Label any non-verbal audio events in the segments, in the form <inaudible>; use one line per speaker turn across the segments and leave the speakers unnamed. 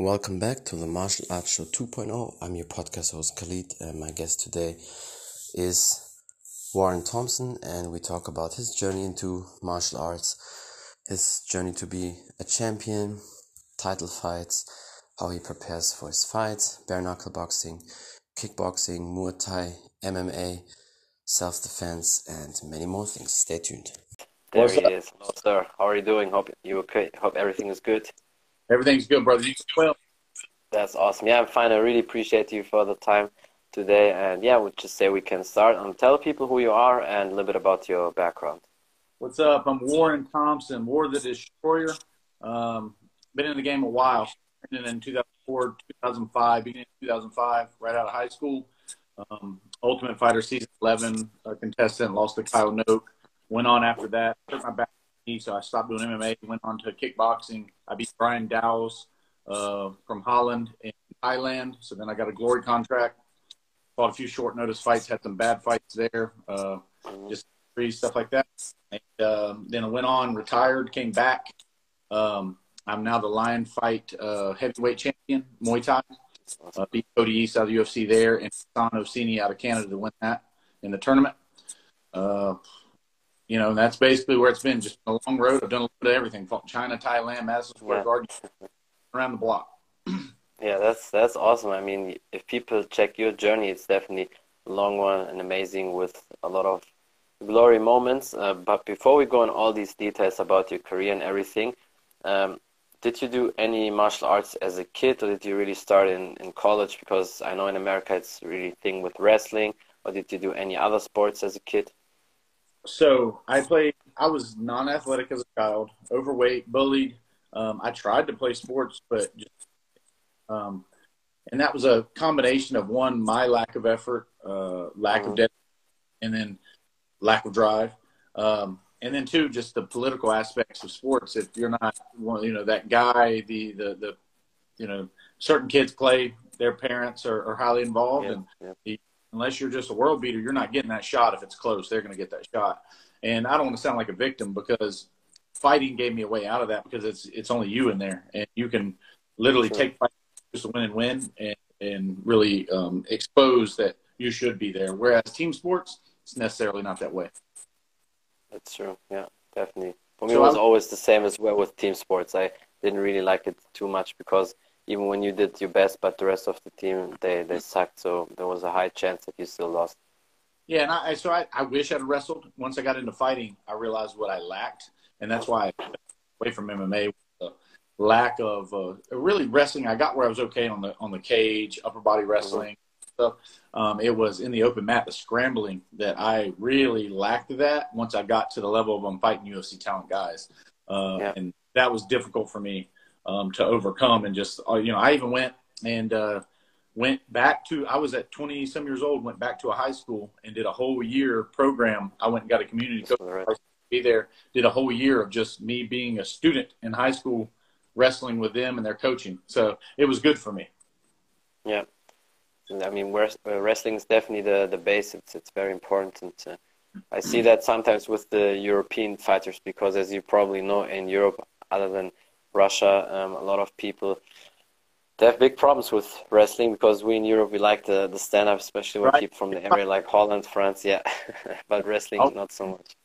Welcome back to the Martial Arts Show 2.0. I'm your podcast host Khalid, and my guest today is Warren Thompson, and we talk about his journey into martial arts, his journey to be a champion, title fights, how he prepares for his fights, bare knuckle boxing, kickboxing, Muay Thai, MMA, self defense, and many more things. Stay tuned.
There What's he up? is. Hello, sir. How are you doing? Hope you okay. Hope everything is good.
Everything's good, brother. You well.
That's awesome. Yeah, I'm fine. I really appreciate you for the time today. And yeah, we'll just say we can start and tell people who you are and a little bit about your background.
What's up? I'm Warren Thompson, War the Destroyer. Um, been in the game a while. Been in 2004, 2005, beginning of 2005, right out of high school. Um, Ultimate Fighter season 11 uh, contestant, lost to Kyle Noke. Went on after that, my back, so I stopped doing MMA. Went on to kickboxing. I beat Brian Douwes uh, from Holland in Thailand. So then I got a glory contract fought a few short notice fights, had some bad fights there, uh, just free stuff like that. And uh, then I went on, retired, came back. Um, I'm now the Lion Fight uh, heavyweight champion, Muay Thai. Uh, beat Cody East out of the UFC there, and San Osini out of Canada to win that in the tournament. You know, that's basically where it's been. Just a long road. I've done a little bit of everything: China, Thailand, Madison Square yeah. Garden, around the block. <clears throat>
Yeah, that's that's awesome. I mean, if people check your journey, it's definitely a long one and amazing with a lot of glory moments. Uh, but before we go on all these details about your career and everything, um, did you do any martial arts as a kid, or did you really start in, in college? Because I know in America it's really thing with wrestling. Or did you do any other sports as a kid?
So I played. I was non-athletic as a child, overweight, bullied. Um, I tried to play sports, but just um, and that was a combination of one, my lack of effort, uh, lack of dedication, and then lack of drive. Um, and then two, just the political aspects of sports. If you're not, one, you know, that guy, the, the, the, you know, certain kids play, their parents are, are highly involved. Yeah, and yeah. The, unless you're just a world beater, you're not getting that shot. If it's close, they're going to get that shot. And I don't want to sound like a victim because fighting gave me a way out of that because it's, it's only you in there and you can literally sure. take fight just win and win and, and really um, expose that you should be there. Whereas team sports, it's necessarily not that way.
That's true. Yeah, definitely. For me, so it was I'm, always the same as well with team sports. I didn't really like it too much because even when you did your best, but the rest of the team they they sucked. So there was a high chance that you still lost.
Yeah, and I so I, I wish I'd wrestled. Once I got into fighting, I realized what I lacked, and that's why I away from MMA The lack of uh, really wrestling. I got where I was okay on the on the cage, upper body wrestling stuff. Um, it was in the open mat, the scrambling that I really lacked that. Once I got to the level of I'm fighting UFC talent guys, uh, yeah. and that was difficult for me um, to overcome. And just uh, you know, I even went and uh, went back to. I was at 20 some years old. Went back to a high school and did a whole year program. I went and got a community coach. Right. Be there. Did a whole year of just me being a student in high school wrestling with them and their coaching. So it was good for me.
Yeah. I mean, uh, wrestling is definitely the, the base. It's, it's very important. Uh, I see that sometimes with the European fighters because, as you probably know, in Europe, other than Russia, um, a lot of people they have big problems with wrestling because we in Europe we like the, the stand up, especially with right. people from the area like Holland, France, yeah. <laughs> but wrestling, oh. not so much.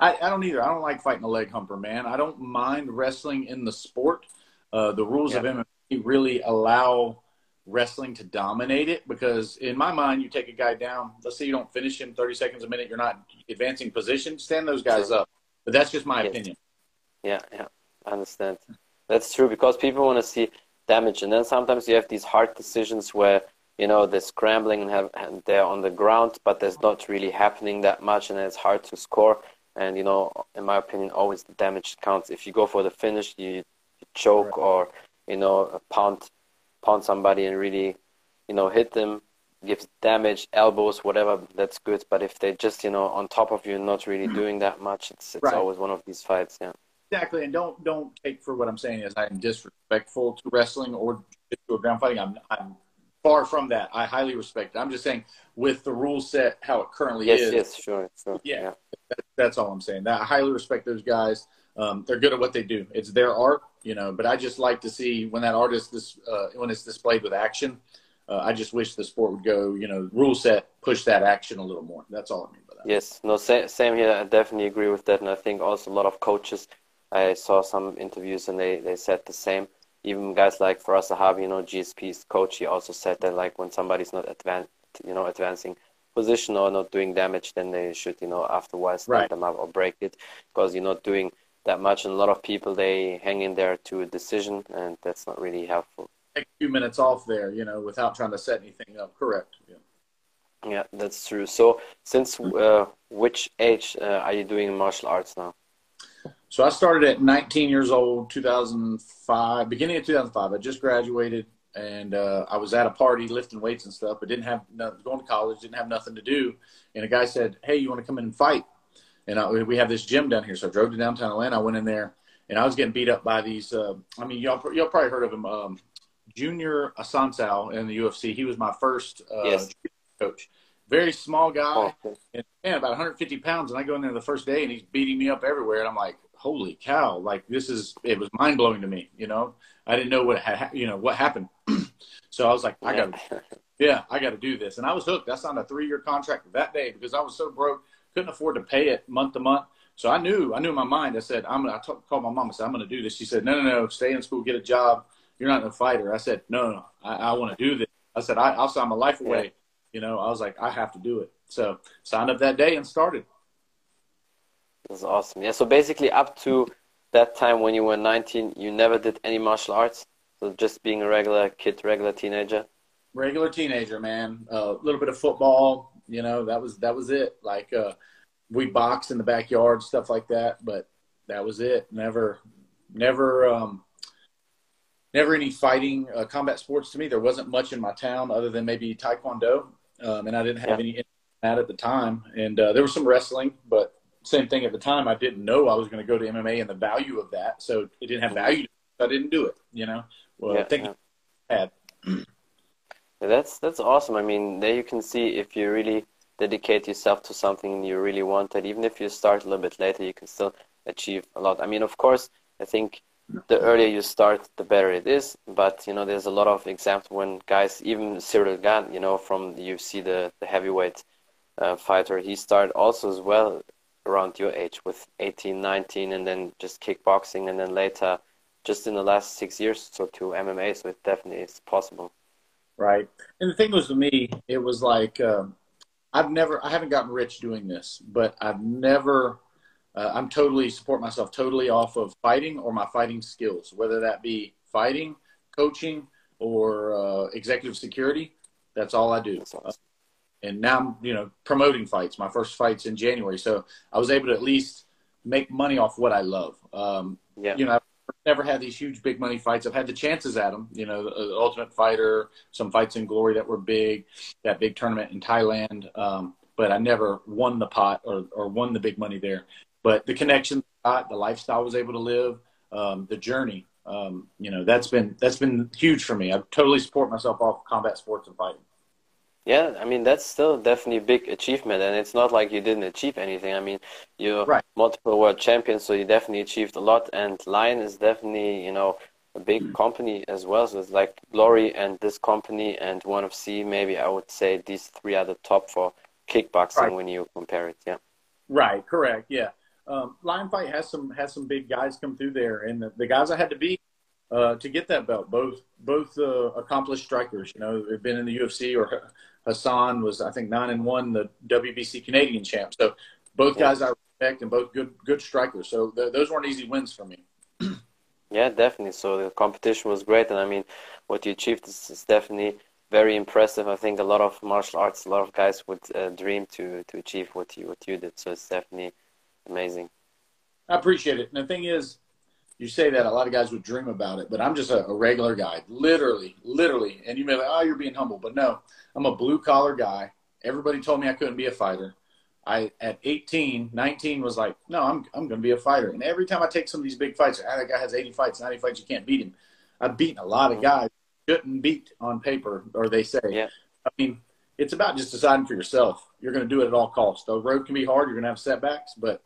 I, I don't either. I don't like fighting a leg humper, man. I don't mind wrestling in the sport. Uh, the rules yeah. of MMA really allow wrestling to dominate it because in my mind, you take a guy down. Let's say you don't finish him 30 seconds a minute. You're not advancing position. Stand those guys sure. up. But that's just my opinion.
Yeah, yeah, I understand. That's true because people want to see damage, and then sometimes you have these hard decisions where you know they're scrambling and, have, and they're on the ground, but there's not really happening that much, and it's hard to score. And you know, in my opinion, always the damage counts. If you go for the finish, you, you choke right. or you know pound pound somebody and really you know hit them, give damage, elbows, whatever. That's good. But if they're just you know on top of you, not really mm. doing that much, it's it's right. always one of these fights. Yeah.
Exactly, and don't don't take for what I'm saying as I'm disrespectful to wrestling or to a ground fighting. I'm I'm far from that. I highly respect it. I'm just saying with the rule set how it currently
yes,
is.
Yes, sure, sure.
Yeah, yeah. That, that's all I'm saying. That I highly respect those guys. Um, they're good at what they do. It's their art, you know. But I just like to see when that artist this uh, when it's displayed with action. Uh, I just wish the sport would go, you know, rule set push that action a little more. That's all I mean by that.
Yes, no, same, same here. I definitely agree with that, and I think also a lot of coaches. I saw some interviews and they, they said the same. Even guys like Firas Zahabi, you know, GSP's coach, he also said that like when somebody's not advan- you know, advancing position or not doing damage, then they should, you know, afterwards stand
right.
them up or break it because you're not doing that much. And a lot of people they hang in there to a decision, and that's not really helpful.
Take a few minutes off there, you know, without trying to set anything up. Correct. Yeah.
Yeah, that's true. So, since uh, which age uh, are you doing martial arts now?
So I started at 19 years old, 2005, beginning of 2005. I just graduated, and uh, I was at a party lifting weights and stuff, but didn't have nothing, going to college, didn't have nothing to do. And a guy said, "Hey, you want to come in and fight?" And I, we have this gym down here, so I drove to downtown Atlanta. I went in there, and I was getting beat up by these. Uh, I mean, y'all y'all probably heard of him, um, Junior Assunção in the UFC. He was my first uh,
yes.
coach. Very small guy, and man, about 150 pounds. And I go in there the first day, and he's beating me up everywhere. And I'm like, holy cow! Like this is it was mind blowing to me. You know, I didn't know what had you know what happened. <clears throat> so I was like, I got to yeah, I got to do this. And I was hooked. I signed a three year contract that day because I was so broke, couldn't afford to pay it month to month. So I knew, I knew in my mind. I said, I'm gonna. I t- called my mom. I said, I'm gonna do this. She said, No, no, no, stay in school, get a job. You're not a fighter. I said, No, no, I, I want to do this. I said, I, I'll sign my life away. You know, I was like, I have to do it. So signed up that day and started.
That's awesome. Yeah. So basically, up to that time when you were 19, you never did any martial arts. So just being a regular kid, regular teenager.
regular teenager, man. A uh, little bit of football, you know, that was that was it. Like uh, we boxed in the backyard, stuff like that, but that was it. Never, never, um, never any fighting uh, combat sports to me. There wasn't much in my town other than maybe taekwondo, um, and I didn't have
Yeah.
any interest that at the time. And uh, there was some wrestling, but same thing at the time. I didn't know I was going to go to MMA and the value of that, so it didn't have value. I didn't do it. You know, well,
Yeah,
I think
yeah.
had.
That's that's awesome. I mean, there you can see if you really dedicate yourself to something you really want it, even if you start a little bit later, you can still achieve a lot. I mean, of course, I think the earlier you start, the better it is. But you know, there's a lot of examples when guys, even Cyril Gane, you know, from the UFC, the the heavyweight uh, fighter, he started also as well around your age with 18, 19, and then just kickboxing, and then later, just in the last six years, so to MMA. So it definitely is possible.
Right. And the thing was to me, it was like um, I've never, I haven't gotten rich doing this, but I've never, uh, I'm totally support myself totally off of fighting or my fighting skills, whether that be fighting, coaching, or uh, executive security. That's all I do.
Awesome.
And now I'm, you know, promoting fights. My first fight's in January, so I was able to at least make money off what I love. Um,
Yeah.
you know, I've never had these huge big money fights. I've had the chances at them, you know, the, the Ultimate Fighter, some fights in Glory that were big, that big tournament in Thailand. Um, but I never won the pot or, or won the big money there. But the connection, got, the lifestyle I was able to live, um, the journey, um, you know, that's been that's been huge for me. I totally support myself off combat sports and fighting.
Yeah, I mean that's still definitely a big achievement, and it's not like you didn't achieve anything. I mean, you're
Right.
multiple world champion, so you definitely achieved a lot. And Lion is definitely, you know, a big company as well. So it's like Glory and this company and ONE FC. Maybe I would say these three are the top for kickboxing
Right.
when you compare it. Yeah.
Right, correct, yeah. Um, Lion Fight has some has some big guys come through there, and the, the guys I had to beat uh, to get that belt, both both uh, accomplished strikers. You know, they've been in the UFC. Or Hassan was, I think, nine and one, the WBC Canadian champ. So both
Yeah.
guys I respect and both good good strikers. So th- those weren't easy wins for me. <clears throat>
Yeah, definitely. So the competition was great, and I mean, what you achieved is, is definitely very impressive. I think a lot of martial arts, a lot of guys would uh, dream to to achieve what you what you did. So it's definitely amazing.
I appreciate it. And the thing is, you say that a lot of guys would dream about it, but I'm just a, a regular guy, literally, literally. And you may be like, oh, you're being humble, but no, I'm a blue collar guy. Everybody told me I couldn't be a fighter. I at 18, 19 was like, no, I'm I'm going to be a fighter. And every time I take some of these big fights, ah, that guy has 80 fights, 90 fights, you can't beat him. I've beaten a lot of guys. shouldn't beat on paper, or they say.
Yeah.
I mean, it's about just deciding for yourself. You're going to do it at all costs. The road can be hard. You're going to have setbacks, but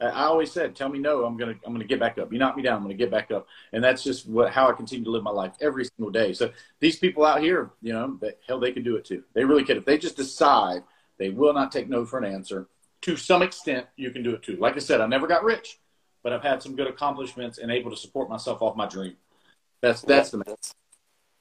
I always said, "Tell me no, I'm gonna I'm gonna get back up. You knock me down, I'm gonna get back up." And that's just what how I continue to live my life every single day. So these people out here, you know, that hell they can do it too. They really can. If they just decide they will not take no for an answer, to some extent, you can do it too. Like I said, I never got rich, but I've had some good accomplishments and able to support myself off my dream. That's that's yeah, the
that's,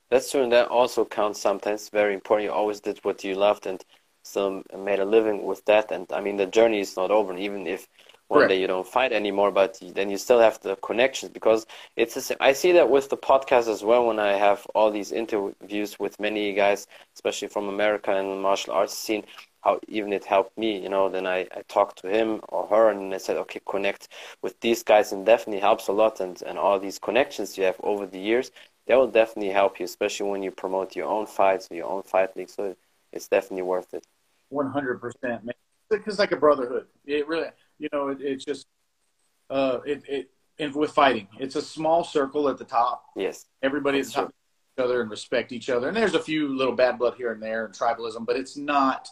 that's true, and that also counts sometimes. Very important. You always did what you loved and still made a living with that. And I mean, the journey is not over. even if one Correct. day you don't fight anymore, but then you still have the connections because it's the same. I see that with the podcast as well when I have all these interviews with many guys, especially from America and martial arts scene. How even it helped me, you know. Then I, I talked to him or her, and I said, okay, connect with these guys, and definitely helps a lot. And and all these connections you have over the years, that will definitely help you, especially when you promote your own fights, your own fight league. So it's definitely worth it.
One hundred percent, man. It's like a brotherhood. It really you know, it, it's just uh, it, it and with fighting, it's a small circle at the top.
Yes,
everybody at the top each other and respect each other. And there's a few little bad blood here and there and tribalism, but it's not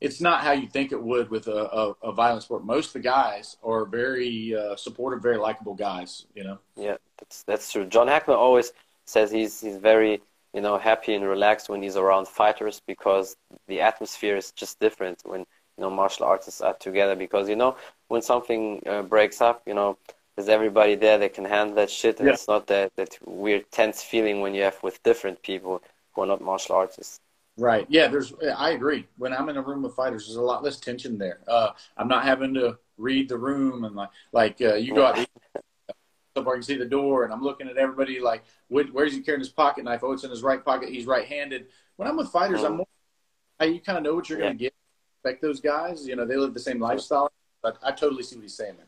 it's not how you think it would with a, a, a violent sport. Most of the guys are very uh, supportive, very likable guys. You know.
Yeah, that's that's true. John Hackler always says he's he's very you know happy and relaxed when he's around fighters because the atmosphere is just different when you know martial artists are together because you know when something uh, breaks up, you know, there's everybody there that can handle that shit, and yeah. it's not that that weird tense feeling when you have with different people who are not martial artists.
Right. Yeah. There's. I agree. When I'm in a room with fighters, there's a lot less tension there. Uh, I'm not having to read the room and like like uh, you go out. <laughs> so I can see the door, and I'm looking at everybody like, where's he carrying his pocket knife? Oh, it's in his right pocket. He's right-handed. When I'm with fighters, mm. I'm more. You kind of know what you're yeah. going to get. Respect those guys. You know, they live the same lifestyle. But I totally see what he's saying there.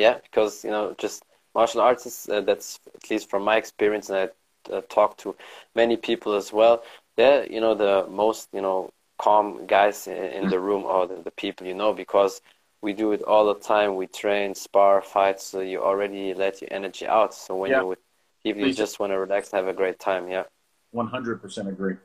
Yeah, because you know, just martial artists. Uh, that's at least from my experience, and I uh, talked to many people as well. They're you know the most you know calm guys in, in the room, or the, the people you know, because we do it all the time. We train, spar, fight, so you already let your energy out. So when yeah. you're with people, you just want to relax, have a great time. Yeah.
One hundred percent agree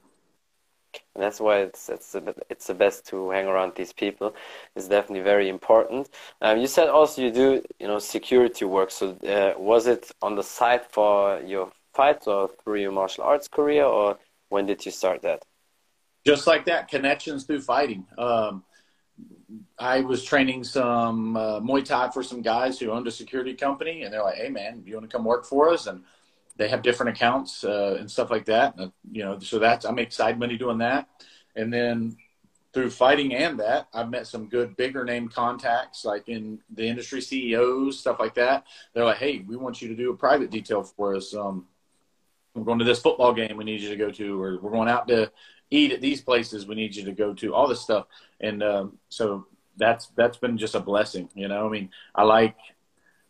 and that's why it's it's the, it's the best to hang around these people. It's definitely very important. Um, you said also you do you know security work. So uh, was it on the side for your fight or through your martial arts career, or when did you start that?
Just like that, connections through fighting. Um, I was training some uh, Muay Thai for some guys who owned a security company, and they're like, "Hey, man, you want to come work for us?" and they have different accounts uh, and stuff like that. Uh, you know, so that's I make side money doing that, and then through fighting and that, I've met some good bigger name contacts like in the industry CEOs, stuff like that. They're like, hey, we want you to do a private detail for us. Um, we're going to this football game we need you to go to, or we're going out to eat at these places we need you to go to, all this stuff. And um, so that's that's been just a blessing, you know. I mean, I like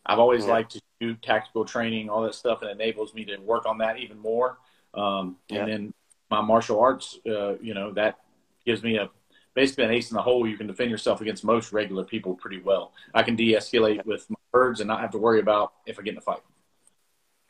I've always yeah. liked to do tactical training, all that stuff, and enables me to work on that even more. Um, yeah. And then my martial arts, uh, you know, that gives me a basically an ace in the hole. You can defend yourself against most regular people pretty well. I can de-escalate yeah. with my birds and not have to worry about if I get in a fight.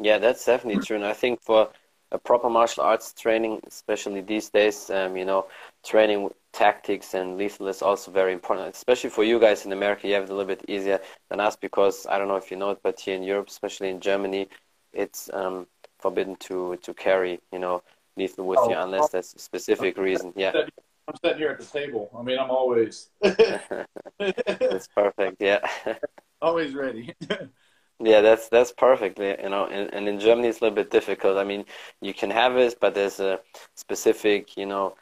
Yeah, that's definitely true. And I think for a proper martial arts training, especially these days, um, you know, training tactics and lethal is also very important, especially for you guys in America. You have it a little bit easier than us because I don't know if you know it, but here in Europe, especially in Germany, it's um, forbidden to to carry, you know, lethal with oh, you unless there's a specific reason. Yeah.
I'm sitting here at the table. I mean, I'm always. <laughs> <laughs>
That's perfect. Yeah. <laughs>
always ready.
Yeah, that's that's perfect. You know, and, and in Germany it's a little bit difficult. I mean, you can have it, but there's a specific, you know,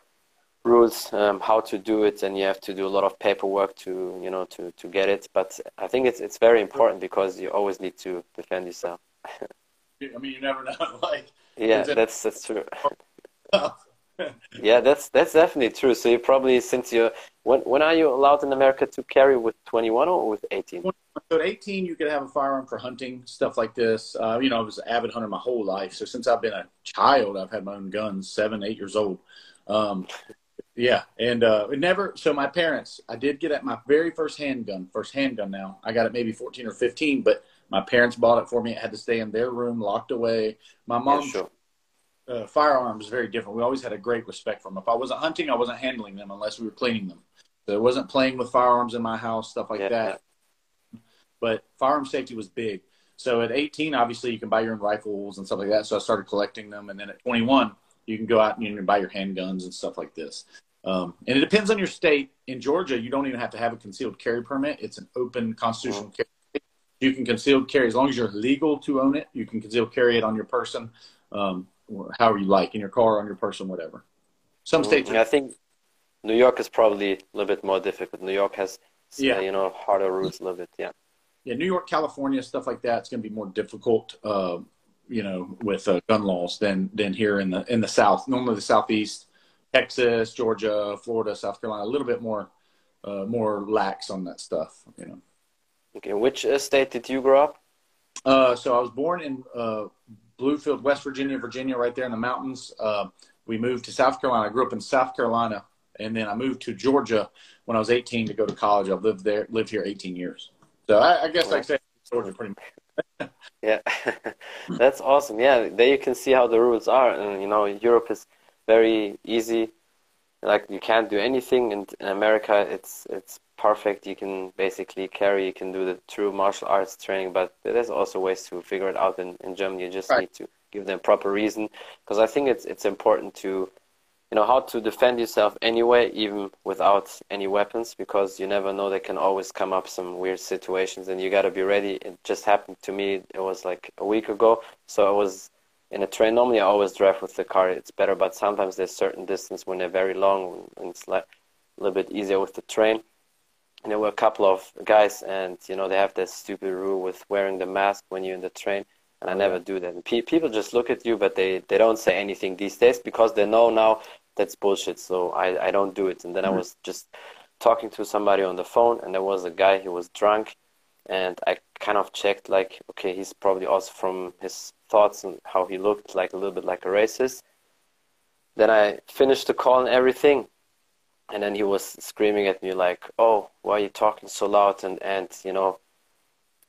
rules um, how to do it, and you have to do a lot of paperwork to, you know, to to get it. But I think it's it's very important because you always need to defend yourself. <laughs>
I mean, you never know. <laughs> Like,
yeah, that's that's true. <laughs> yeah, that's that's definitely true. So you probably since you when when are you allowed in America to carry with 21 or with 18?
So at 18, you could have a firearm for hunting stuff like this. Uh, you know, I was an avid hunter my whole life. So since I've been a child, I've had my own guns, seven, eight years old. Um, yeah, and uh, never. So my parents, I did get at my very first handgun, first handgun. Now I got it maybe 14 or 15, but my parents bought it for me. It had to stay in their room, locked away. My mom. Yeah, sure uh, firearms very different. We always had a great respect for them. If I wasn't hunting, I wasn't handling them unless we were cleaning them. So I wasn't playing with firearms in my house, stuff like yeah, that. But firearm safety was big. So at 18, obviously you can buy your own rifles and stuff like that. So I started collecting them, and then at 21, you can go out and you can buy your handguns and stuff like this. Um, and it depends on your state. In Georgia, you don't even have to have a concealed carry permit. It's an open constitutional carry. You can concealed carry as long as you're legal to own it. You can concealed carry it on your person, um, however you like, in your car, on your person, whatever. Some states.
I think New York is probably a little bit more difficult. New York has, yeah. You know, harder rules a little bit. Yeah.
Yeah, New York, California, stuff like that. It's going to be more difficult, uh, you know, with uh, gun laws than than here in the in the South. Normally, the Southeast Texas, Georgia, Florida, South Carolina, a little bit more uh, more lax on that stuff. You know.
Okay, which state did you grow up?
Uh, so I was born in uh, Bluefield, West Virginia, Virginia, right there in the mountains. Uh, we moved to South Carolina. I grew up in South Carolina, and then I moved to Georgia when I was 18 to go to college. I've lived there, lived here 18 years. So I, I guess I say Georgia pretty much. <laughs>
yeah, <laughs> that's awesome. Yeah, there you can see how the rules are, and you know Europe is very easy. Like you can't do anything, and in America, it's it's perfect. You can basically carry, you can do the true martial arts training, but there's also ways to figure it out. In, in Germany, you just right. need to give them proper reason, because I think it's it's important to you know how to defend yourself anyway even without any weapons because you never know there can always come up some weird situations and you got to be ready it just happened to me it was like a week ago so i was in a train normally i always drive with the car it's better but sometimes there's certain distance when they're very long and it's like a little bit easier with the train and there were a couple of guys and you know they have this stupid rule with wearing the mask when you're in the train and I oh, never do that. And pe- people just look at you, but they, they don't say anything these days because they know now that's bullshit. So I, I don't do it. And then mm-hmm. I was just talking to somebody on the phone, and there was a guy who was drunk, and I kind of checked like, okay, he's probably also from his thoughts and how he looked like a little bit like a racist. Then I finished the call and everything, and then he was screaming at me like, "Oh, why are you talking so loud?" and and you know,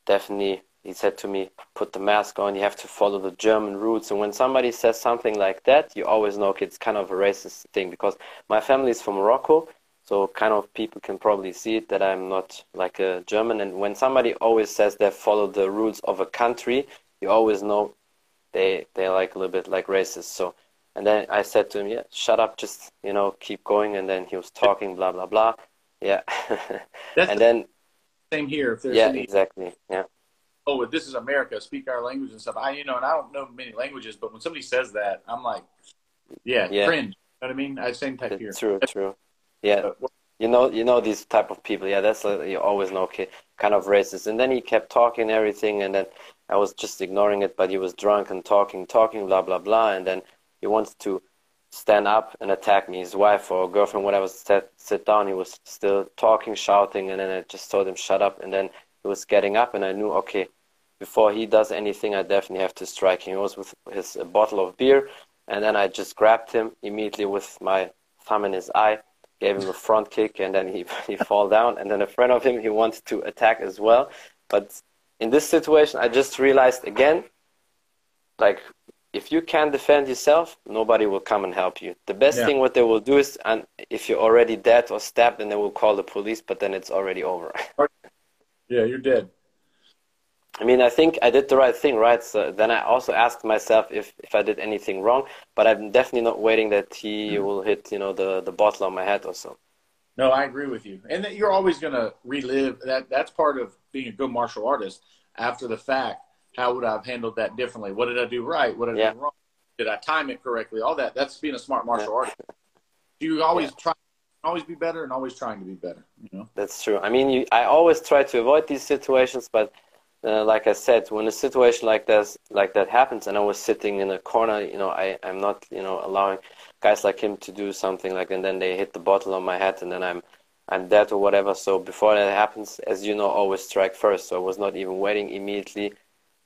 definitely he said to me, put the mask on, you have to follow the German roots. And when somebody says something like that, you always know it's kind of a racist thing because my family is from Morocco. So kind of people can probably see it that I'm not like a German. And when somebody always says they follow the rules of a country, you always know they they like a little bit like racist. So and then I said to him, yeah, shut up, just you know keep going. And then he was talking, blah blah blah. Yeah. <laughs> and the then
same here.
yeah, any... exactly. Yeah
oh, this is America, speak our language and stuff. I, you know, and I don't know many languages, but when somebody says that, I'm like, yeah, yeah. cringe. You know what I mean? I same type here.
True, true. Yeah. you know, you know these type of people. Yeah, that's like, you always know, okay, kind of racist. And then he kept talking and everything, and then I was just ignoring it. But he was drunk and talking, talking, blah blah blah, and then he wanted to stand up and attack me. His wife or girlfriend, whatever, sit sit down. He was still talking, shouting, and then I just told him shut up. And then he was getting up, and I knew, okay, before he does anything, I definitely have to strike him. He was with his bottle of beer, and then I just grabbed him immediately with my thumb in his eye, gave him a front kick, and then he <laughs> he fall down. And then a friend of him, he wanted to attack as well, but in this situation, I just realized again, like if you can't defend yourself, nobody will come and help you. The best yeah. thing what they will do is, and if you're already dead or stabbed, then they will call the police, but then it's already over. <laughs>
yeah, you're dead.
I mean, I think I did the right thing, right? So then I also asked myself if, if I did anything wrong, but I'm definitely not waiting that he mm. will hit, you know, the, the bottle on my head or so.
No, I agree with you. And you're always going to relive that. That's part of being a good martial artist after the fact. How would I have handled that differently? What did I do right? What did I do wrong? Did I time it correctly? All that. That's being a smart martial yeah. artist. You always yeah. try always be better and always trying to be better. You know.
That's true. I mean, you, I always try to avoid these situations, but uh, like I said, when a situation like this, like that happens, and I was sitting in a corner, you know, I, I'm not, you know, allowing guys like him to do something like, and then they hit the bottle on my head, and then I'm, I'm dead or whatever. So before that happens, as you know, always strike first. So I was not even waiting immediately,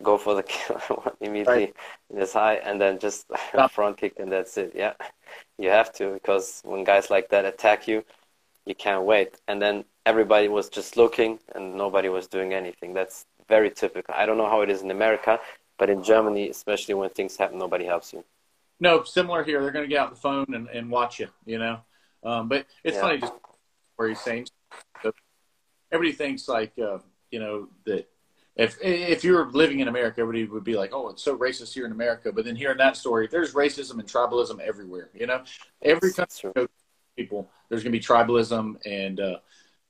go for the <laughs> kill immediately right. this high, and then just <laughs> front kick, and that's it. Yeah, you have to because when guys like that attack you, you can't wait. And then everybody was just looking, and nobody was doing anything. That's very typical. I don't know how it is in America, but in Germany, especially when things happen, nobody helps you.
No, similar here. They're going to get out the phone and, and watch you, you know. Um, but it's yeah. funny just where he's saying everybody thinks like uh, you know that if if you're living in America, everybody would be like, "Oh, it's so racist here in America." But then hearing that story, there's racism and tribalism everywhere. You know, every country people there's going to be tribalism and uh,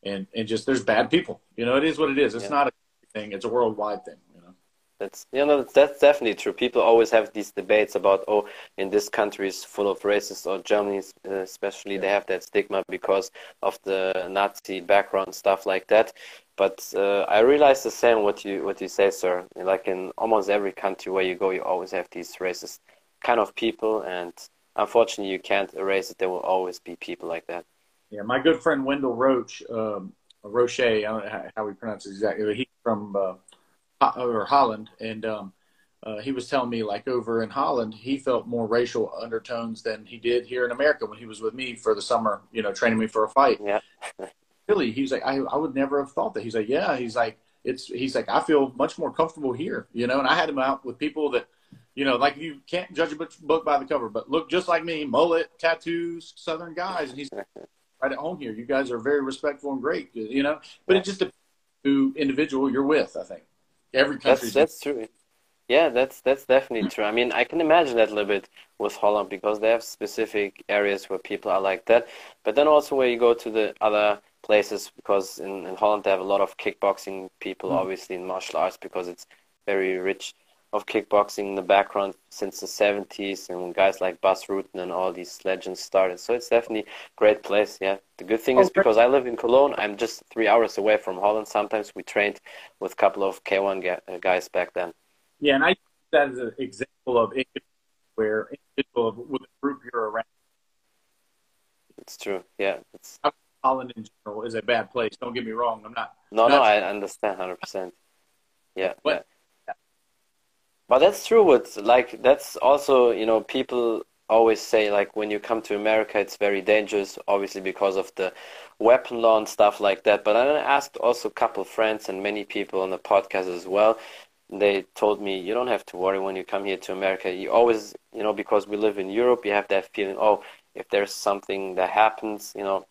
and and just there's bad people. You know, it is what it is. It's yeah. not a thing; it's a worldwide thing.
That's you know that's definitely true. People always have these debates about oh, in this country is full of racists, or Germany especially, yeah. they have that stigma because of the Nazi background stuff like that. But uh, I realize the same what you what you say, sir. Like in almost every country where you go, you always have these racist kind of people, and unfortunately, you can't erase it. There will always be people like that.
Yeah, my good friend Wendell Roach, um, Roche, I don't know how we pronounce it exactly. He's from uh, or Holland, and um, uh, he was telling me like over in Holland, he felt more racial undertones than he did here in America when he was with me for the summer, you know, training me for a fight.
Yeah. <laughs>
really, he's like, I, I would never have thought that. He's like, yeah, he's like, it's, he's like, I feel much more comfortable here, you know, and I had him out with people that, you know, like you can't judge a book by the cover, but look just like me, mullet, tattoos, Southern guys. And he's right at home here. You guys are very respectful and great, you know, but it just depends who individual you're with, I think every country.
That's, that's true. Yeah, that's that's definitely true. I mean, I can imagine that a little bit with Holland because they have specific areas where people are like that. But then also where you go to the other places, because in, in Holland they have a lot of kickboxing people, mm. obviously in martial arts because it's very rich of kickboxing in the background since the 70s and guys like Bas Rutten and all these legends started. So it's definitely a great place, yeah. The good thing oh, is because I live in Cologne, I'm just three hours away from Holland. Sometimes we trained with a couple of K1 uh, guys back then.
Yeah, and I that as an example of where individual with a group you're around.
It's true, yeah. It's...
Holland in general is a bad place. Don't get me wrong. I'm not.
No,
not
no, I understand 100%. Yeah. But, yeah but that's true. With like that's also you know people always say like when you come to America it's very dangerous, obviously because of the weapon law and stuff like that. But I asked also a couple friends and many people on the podcast as well. They told me you don't have to worry when you come here to America. You always you know because we live in Europe, you have that feeling. Oh, if there's something that happens, you know,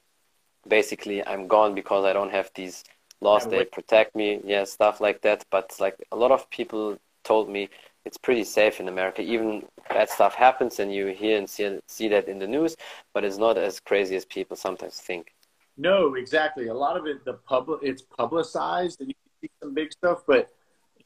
basically I'm gone because I don't have these laws. that protect me, yeah, stuff like that. But like a lot of people told me it's pretty safe in America. Even bad stuff happens, and you hear and see, see that in the news, but it's not as crazy as people sometimes think.
No, exactly. A lot of it, the public, it's publicized, and you see some big stuff, but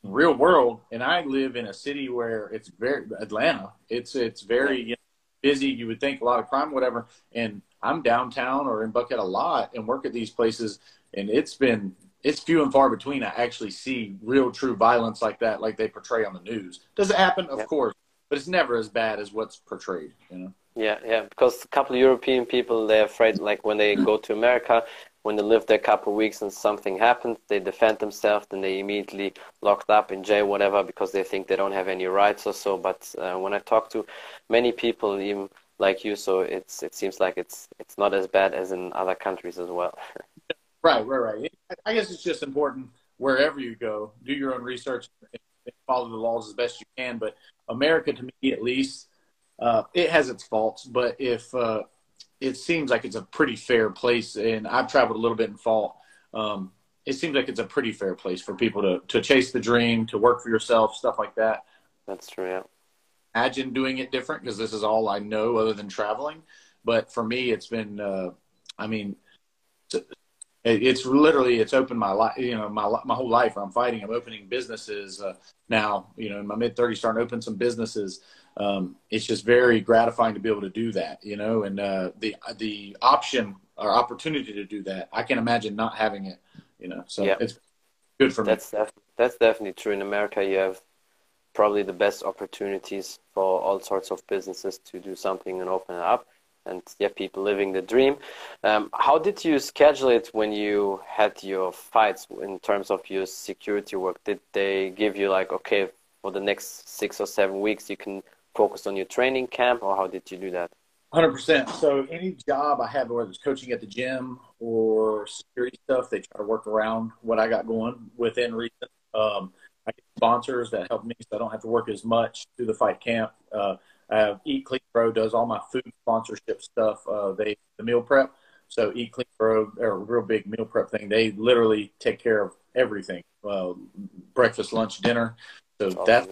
in real world, and I live in a city where it's very Atlanta. It's it's very you know, busy. You would think a lot of crime, whatever, and I'm downtown or in Buckhead a lot and work at these places, and it's been it's few and far between I actually see real true violence like that, like they portray on the news. Does it happen? Of course, but it's never as bad as what's portrayed. You know.
Yeah, yeah. Because a couple of European people, they're afraid, like when they go to America, when they live there a couple of weeks and something happens, they defend themselves, then they immediately locked up in jail, whatever, because they think they don't have any rights or so. But uh, when I talk to many people, even like you, so it's it seems like it's it's not as bad as in other countries as well. <laughs>
Right, right, right. I guess it's just important wherever you go, do your own research and follow the laws as best you can. But America, to me at least, uh, it has its faults. But if uh, it seems like it's a pretty fair place, and I've traveled a little bit in fall, um, it seems like it's a pretty fair place for people to to chase the dream, to work for yourself, stuff like that.
That's true. Yeah.
Imagine doing it different because this is all I know other than traveling. But for me, it's been, uh, I mean, it's literally it's opened my life you know my my whole life i'm fighting i'm opening businesses uh, now you know in my mid 30s starting to open some businesses. Um, it's just very gratifying to be able to do that you know and uh, the the option or opportunity to do that i can imagine not having it you know so yeah. it's good for
that's
me
def- that's definitely true. In america you have probably the best opportunities for all sorts of businesses to do something and open it up and yeah, people living the dream. Um, how did you schedule it when you had your fights in terms of your security work? Did they give you like, okay, for the next six or seven weeks, you can focus on your training camp, or how did you do that?
100%. So any job I have, whether it's coaching at the gym or security stuff, they try to work around what I got going within reason. Um, I get sponsors that help me so I don't have to work as much through the fight camp. Uh, Uh, Eat Clean Bro does all my food sponsorship stuff. Uh, they the meal prep. So Eat Clean Bro, are a real big meal prep thing. They literally take care of everything: uh, breakfast, lunch, dinner. So oh, that's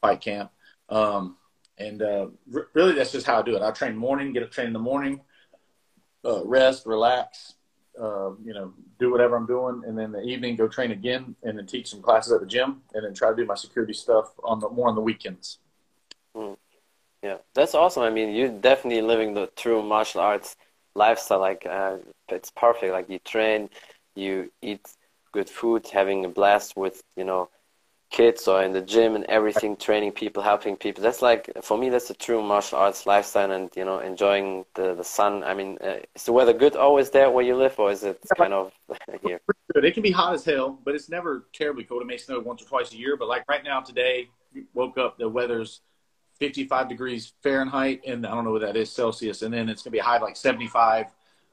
fight camp. Um, and uh, r- really, that's just how I do it. I train morning, get up train in the morning, uh, rest, relax, uh, you know, do whatever I'm doing, and then the evening go train again, and then teach some classes at the gym, and then try to do my security stuff on the more on the weekends.
Yeah, that's awesome. I mean, you're definitely living the true martial arts lifestyle. Like, uh, it's perfect. Like, you train, you eat good food, having a blast with you know kids or in the gym and everything, training people, helping people. That's like for me, that's a true martial arts lifestyle, and you know, enjoying the the sun. I mean, uh, is the weather good always there where you live, or is it kind of <laughs> here?
It can be hot as hell, but it's never terribly cold. It may snow once or twice a year, but like right now today, woke up, the weather's 55 degrees Fahrenheit, and I don't know what that is Celsius, and then it's gonna be a high like 75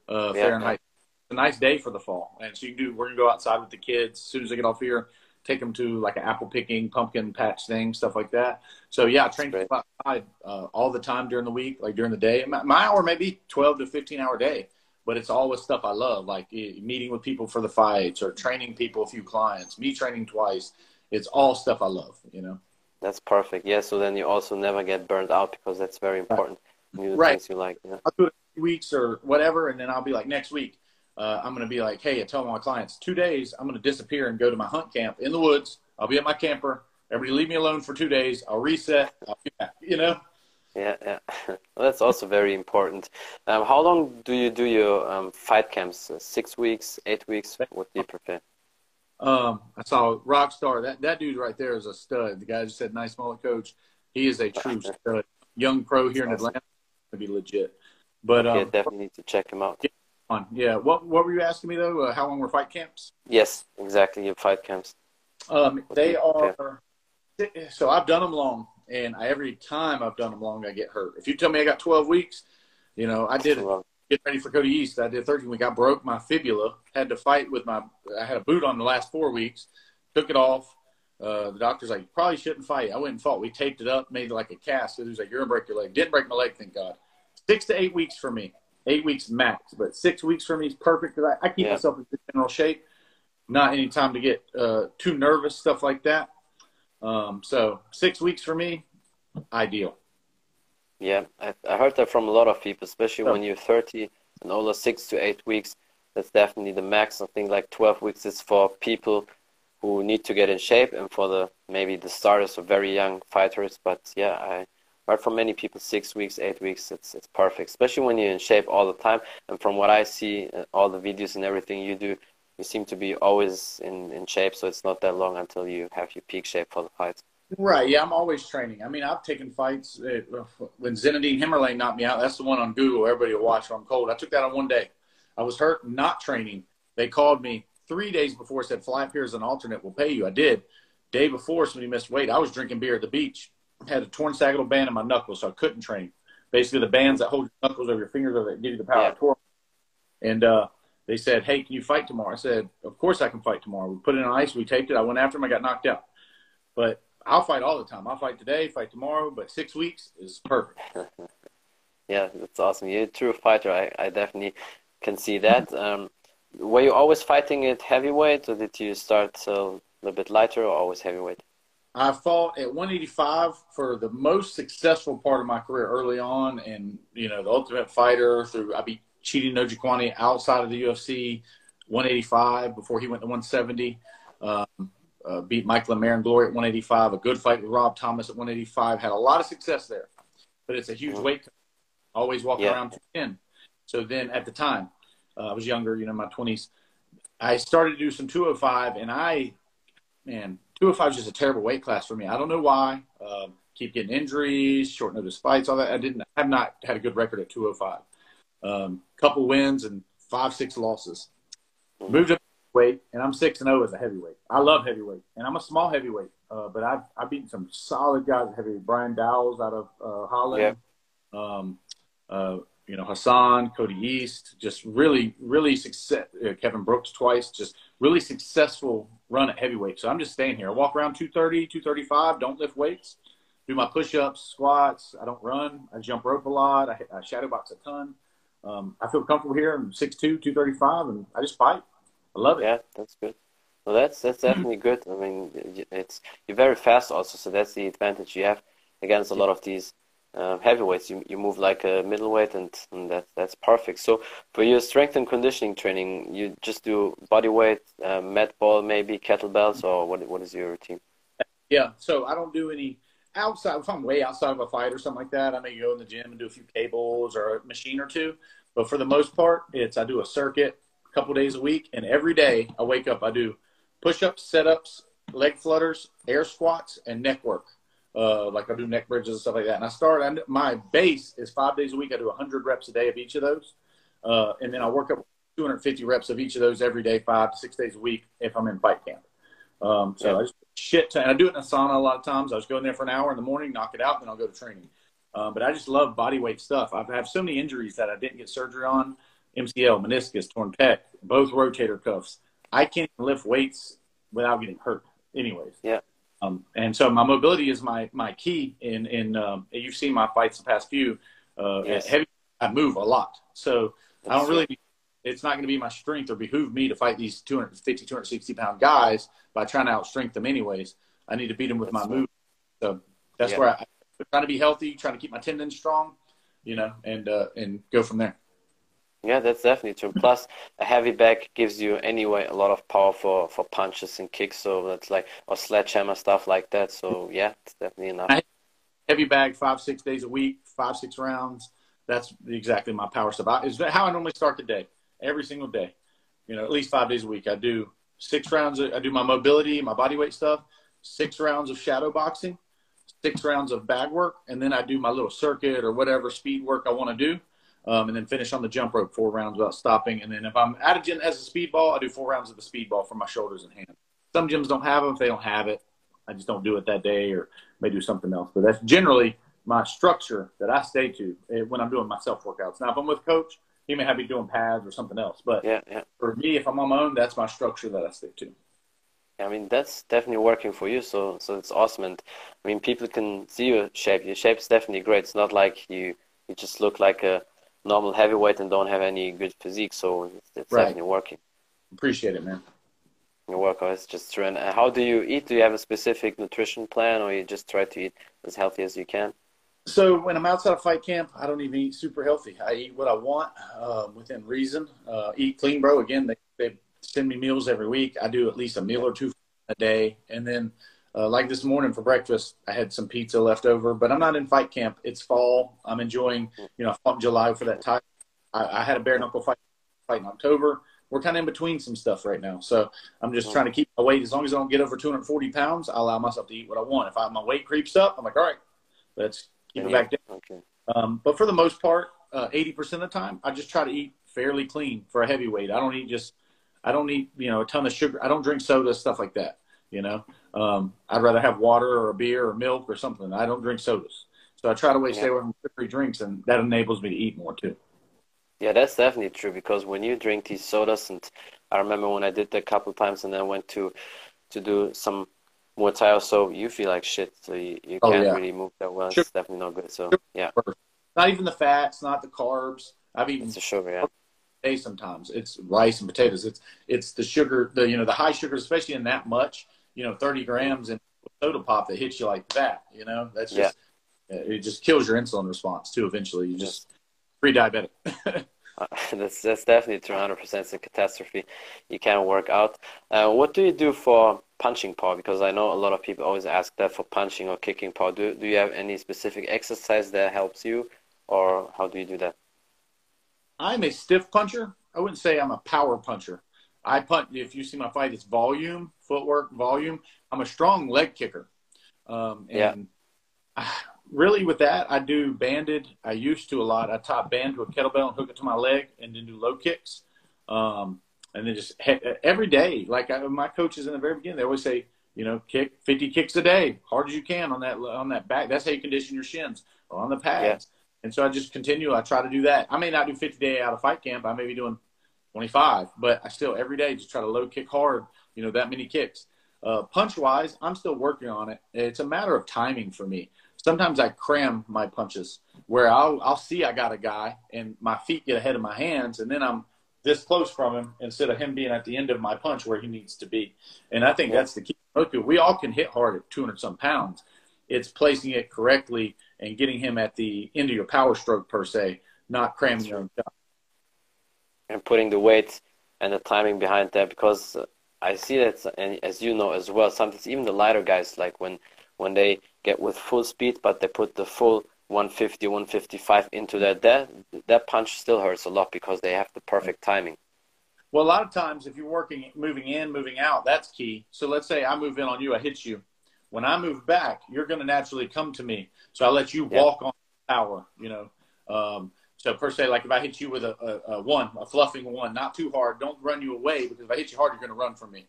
uh, yeah, Fahrenheit. It's a nice day for the fall, and so you can do. We're gonna go outside with the kids as soon as they get off here take them to like an apple picking, pumpkin patch thing, stuff like that. So yeah, I train outside uh, all the time during the week, like during the day. My, my hour may be 12 to 15 hour day, but it's always stuff I love, like meeting with people for the fights or training people, a few clients, me training twice. It's all stuff I love, you know?
That's perfect. Yeah. So then you also never get burned out because that's very important.
Right. right. you like. Yeah. I'll do it weeks or whatever. And then I'll be like, next week, uh, I'm going to be like, hey, I tell my clients, two days, I'm going to disappear and go to my hunt camp in the woods. I'll be at my camper. Everybody leave me alone for two days. I'll reset. I'll be back, you know?
Yeah, yeah. <laughs> well, that's also very important. Um, how long do you do your um, fight camps? Uh, six weeks, eight weeks? What do you prefer?
Um, I saw Rockstar. That that dude right there is a stud. The guy just said, "Nice mullet, coach." He is a true stud. Young pro here in Atlanta, to be legit. But um,
definitely need to check him out.
on. Yeah. What What were you asking me though? Uh, how long were fight camps?
Yes, exactly. Your fight camps.
Um, they are. So I've done them long, and every time I've done them long, I get hurt. If you tell me I got 12 weeks, you know I did it. Get ready for Cody East. I did 13 week. I broke my fibula. Had to fight with my. I had a boot on the last four weeks. Took it off. Uh, the doctor's like, you probably shouldn't fight. I went and fought. We taped it up, made it like a cast. He was like, you're gonna break your leg. Didn't break my leg, thank God. Six to eight weeks for me eight weeks max, but six weeks for me is perfect because I, I, keep yeah. myself in general shape. Not any time to get uh, too nervous, stuff like that. Um, so six weeks for me, ideal.
Yeah, I, I heard that from a lot of people, especially when you're 30 and older, six to eight weeks. That's definitely the max. I think like 12 weeks is for people who need to get in shape and for the maybe the starters or very young fighters. But yeah, I heard from many people, six weeks, eight weeks, it's it's perfect, especially when you're in shape all the time. And from what I see, uh, all the videos and everything you do, you seem to be always in, in shape. So it's not that long until you have your peak shape for the fights.
Right. Yeah, I'm always training. I mean, I've taken fights uh, when Zinedine Hameur-Lain knocked me out. That's the one on Google. Everybody will watch when I'm cold. I took that on one day. I was hurt, not training. They called me three days before, said, fly up here as an alternate. We'll pay you. I did. Day before, somebody missed weight. I was drinking beer at the beach had a torn sagittal band in my knuckles, so I couldn't train. Basically, the bands that hold your knuckles over your fingers over that give you the power yeah. And uh, they said, "Hey, can you fight tomorrow?" I said, "Of course I can fight tomorrow." We put it on ice, we taped it. I went after him, I got knocked out. But I'll fight all the time. I'll fight today, fight tomorrow, but six weeks is perfect. <laughs>
yeah, that's awesome. You're a true fighter. I, I definitely can see that. Um, were you always fighting at heavyweight, or did you start a little bit lighter, or always heavyweight?
I fought at 185 for the most successful part of my career early on, and you know the Ultimate Fighter. Through I beat Chidi Njokuani outside of the UFC, 185 before he went to 170. Um, uh, beat Michael and Glory at 185. A good fight with Rob Thomas at 185. Had a lot of success there, but it's a huge mm-hmm. weight. Always walking yeah. around 210. So then at the time, uh, I was younger, you know, my 20s. I started to do some 205, and I, man, 205 is just a terrible weight class for me. I don't know why. Um, keep getting injuries, short notice fights, all that. I didn't I have not had a good record at 205. Um, couple wins and five, six losses. Moved up weight, and I'm six and zero oh as a heavyweight. I love heavyweight, and I'm a small heavyweight. Uh, but I've I've beaten some solid guys at heavyweight. Brian Douwes out of uh, Holland. Yeah. Um, uh, you know Hassan, Cody East, just really, really success. Uh, Kevin Brooks twice, just really successful run at heavyweight. So I'm just staying here. I walk around 230, 235, don't lift weights, do my push-ups, squats. I don't run. I jump rope a lot. I, I shadow box a ton. Um, I feel comfortable here. I'm 6'2", 235, and I just fight. I love it.
Yeah, that's good. Well, that's that's definitely good. I mean, it's you're very fast also, so that's the advantage you have against a lot of these uh, heavyweights. You you move like a middleweight, and, and that's that's perfect. So for your strength and conditioning training, you just do body weight, uh, med ball, maybe kettlebells, or what what is your routine?
Yeah, so I don't do any outside. If I'm way outside of a fight or something like that, I may go in the gym and do a few cables or a machine or two. But for the most part, it's I do a circuit couple days a week, and every day I wake up, I do push-ups, sit-ups, leg flutters, air squats, and neck work. Uh, like I do neck bridges and stuff like that. And I start. I, my base is five days a week. I do 100 reps a day of each of those, uh, and then I work up 250 reps of each of those every day, five to six days a week if I'm in fight camp. Um, so yeah. I just shit. Ton, I do it in a sauna a lot of times. I just go in there for an hour in the morning, knock it out, and then I'll go to training. Um, but I just love body weight stuff. I've had so many injuries that I didn't get surgery on: MCL, meniscus, torn pec, both rotator cuffs. I can't lift weights without getting hurt. Anyways,
yeah.
Um, and so my mobility is my my key. In in um, you've seen my fights the past few. Uh, yes. Heavy, I move a lot, so That's I don't really. It's not going to be my strength or behoove me to fight these 250, 260 pound guys by trying to outstrength them anyways. I need to beat them with that's my move. So that's yeah. where I, am trying to be healthy, trying to keep my tendons strong, you know, and uh, and go from there.
Yeah, that's definitely true. Plus, a heavy bag gives you anyway a lot of power for, for punches and kicks. So that's like or sledgehammer stuff like that. So yeah, it's definitely enough.
Heavy bag, five six days a week, five six rounds. That's exactly my power stuff. Is that how I normally start the day, every single day. You know, at least five days a week. I do six rounds. I do my mobility, my body weight stuff. Six rounds of shadow boxing, six rounds of bag work, and then I do my little circuit or whatever speed work I want to do um, and then finish on the jump rope four rounds without stopping. And then if I'm at a gym as a speedball, I do four rounds of the speedball for my shoulders and hands. Some gyms don't have them. If they don't have it, I just don't do it that day or may do something else. But that's generally my structure that I stay to eh, when I'm doing my self workouts. Now, if I'm with coach, he may have me doing pads or something else. But
yeah, yeah.
for me, if I'm on my own, that's my structure that I stick to.
I mean that's definitely working for you, so so it's awesome. And I mean people can see your shape. Your shape's definitely great. It's not like you you just look like a normal heavyweight and don't have any good physique. So it's, it's right. definitely working.
Appreciate it, man.
Your workout is just true. And how do you eat? Do you have a specific nutrition plan, or you just try to eat as healthy as you can?
So when I'm outside of fight camp, I don't even eat super healthy. I eat what I want uh, within reason. Uh, eat clean, bro. Again, they, they send me meals every week. I do at least a meal or two a day, and then uh, like this morning for breakfast, I had some pizza left over, but I'm not in fight camp. It's fall. I'm enjoying, you know, in July for that time. I, I, had a bare knuckle fight, fight in October. We're kind of in between some stuff right now. So I'm just trying to keep my weight. As long as I don't get over 240 pounds, I allow myself to eat what I want. If I, my weight creeps up, I'm like, all right, let's keep it back down. Okay. Um, but for the most part, uh, 80% of the time, I just try to eat fairly clean for a heavyweight. I don't eat just, I don't eat, you know, a ton of sugar. I don't drink soda, stuff like that. You know, um, I'd rather have water or a beer or milk or something. I don't drink sodas, so I try to stay away from sugary drinks, and that enables me to eat more too.
Yeah, that's definitely true because when you drink these sodas, and I remember when I did that a couple of times, and then went to to do some Muay Thai so, you feel like shit, so you, you oh, can't yeah. really move that well. Sugar. It's definitely not good. So yeah,
not even the fats, not the carbs. I've eaten
it's the sugar. Yeah.
Day sometimes it's rice and potatoes. It's it's the sugar, the you know the high sugars, especially in that much you know, 30 grams in soda pop that hits you like that, you know, that's just, yeah. it just kills your insulin response too. Eventually you just pre-diabetic. <laughs>
uh, <laughs> that's, that's definitely 200% it's a catastrophe. You can't work out. Uh, what do you do for punching power? Because I know a lot of people always ask that for punching or kicking power. Do, do you have any specific exercise that helps you or how do you do that?
I'm a stiff puncher. I wouldn't say I'm a power puncher. I punt. If you see my fight, it's volume, footwork, volume. I'm a strong leg kicker. Um, and yeah. really, with that, I do banded. I used to a lot. I top band to a kettlebell and hook it to my leg, and then do low kicks. Um, and then just every day, like I, my coaches in the very beginning, they always say, you know, kick 50 kicks a day, hard as you can on that on that back. That's how you condition your shins on the pads. Yeah. And so I just continue. I try to do that. I may not do 50 day out of fight camp. I may be doing 25, but I still every day just try to low kick hard, you know, that many kicks. Uh, punch wise, I'm still working on it. It's a matter of timing for me. sometimes I cram my punches where I'll I'll see I got a guy and my feet get ahead of my hands and then I'm this close from him instead of him being at the end of my punch where he needs to be. And I think yeah. that's the key. We all can hit hard at 200 some pounds. It's placing it correctly and getting him at the end of your power stroke per se, not cramming your own shot.
And putting the weight and the timing behind that because I see that, and as you know as well, sometimes even the lighter guys, like when when they get with full speed, but they put the full 150, 155 into that, that that punch still hurts a lot because they have the perfect timing.
Well, a lot of times, if you're working, moving in, moving out, that's key. So let's say I move in on you, I hit you. When I move back, you're going to naturally come to me. So I let you walk on power, you know. Um, so per se, like if I hit you with a, a, a, one, a fluffing one, not too hard, don't run you away because if I hit you hard, you're going to run from me.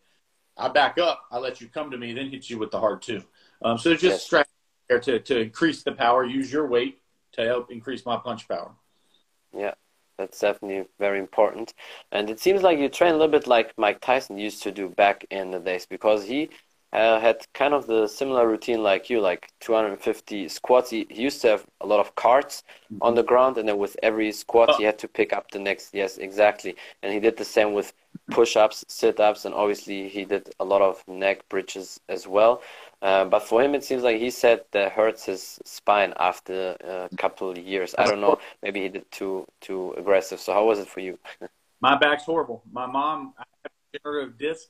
I back up, I let you come to me, then hit you with the hard two. Um, so there's just yes. strategy there to, to increase the power, use your weight to help increase my punch power.
Yeah, that's definitely very important. And it seems like you train a little bit like Mike Tyson used to do back in the days because he uh, had kind of the similar routine like you, like 250 squats. He, he used to have a lot of carts mm-hmm. on the ground, and then with every squat, oh. he had to pick up the next. Yes, exactly. And he did the same with push-ups, sit-ups, and obviously he did a lot of neck bridges as well. Uh, but for him, it seems like he said that hurts his spine after a couple of years. I don't know. Maybe he did too too aggressive. So how was it for you?
My back's horrible. My mom, I have degenerative disc.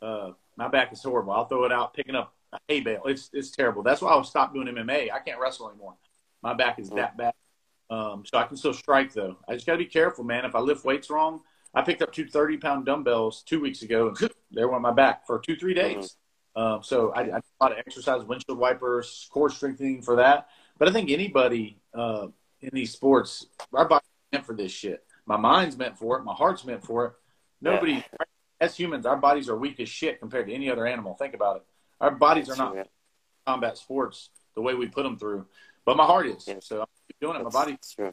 Uh, my back is horrible. I'll throw it out picking up a hay bale. It's it's terrible. That's why I stopped doing MMA. I can't wrestle anymore. My back is that bad. Um, so I can still strike though. I just got to be careful, man. If I lift weights wrong, I picked up two 30 pound dumbbells two weeks ago and <laughs> there went my back for two, three days. Um, so I, I did a lot of exercise, windshield wipers, core strengthening for that. But I think anybody uh, in these sports, our body's meant for this shit. My mind's meant for it. My heart's meant for it. Nobody, yeah. As humans, our bodies are weak as shit compared to any other animal. Think about it. Our bodies are not combat sports the way we put them through, but my heart is. Yeah. So I'm doing it. My body.
True.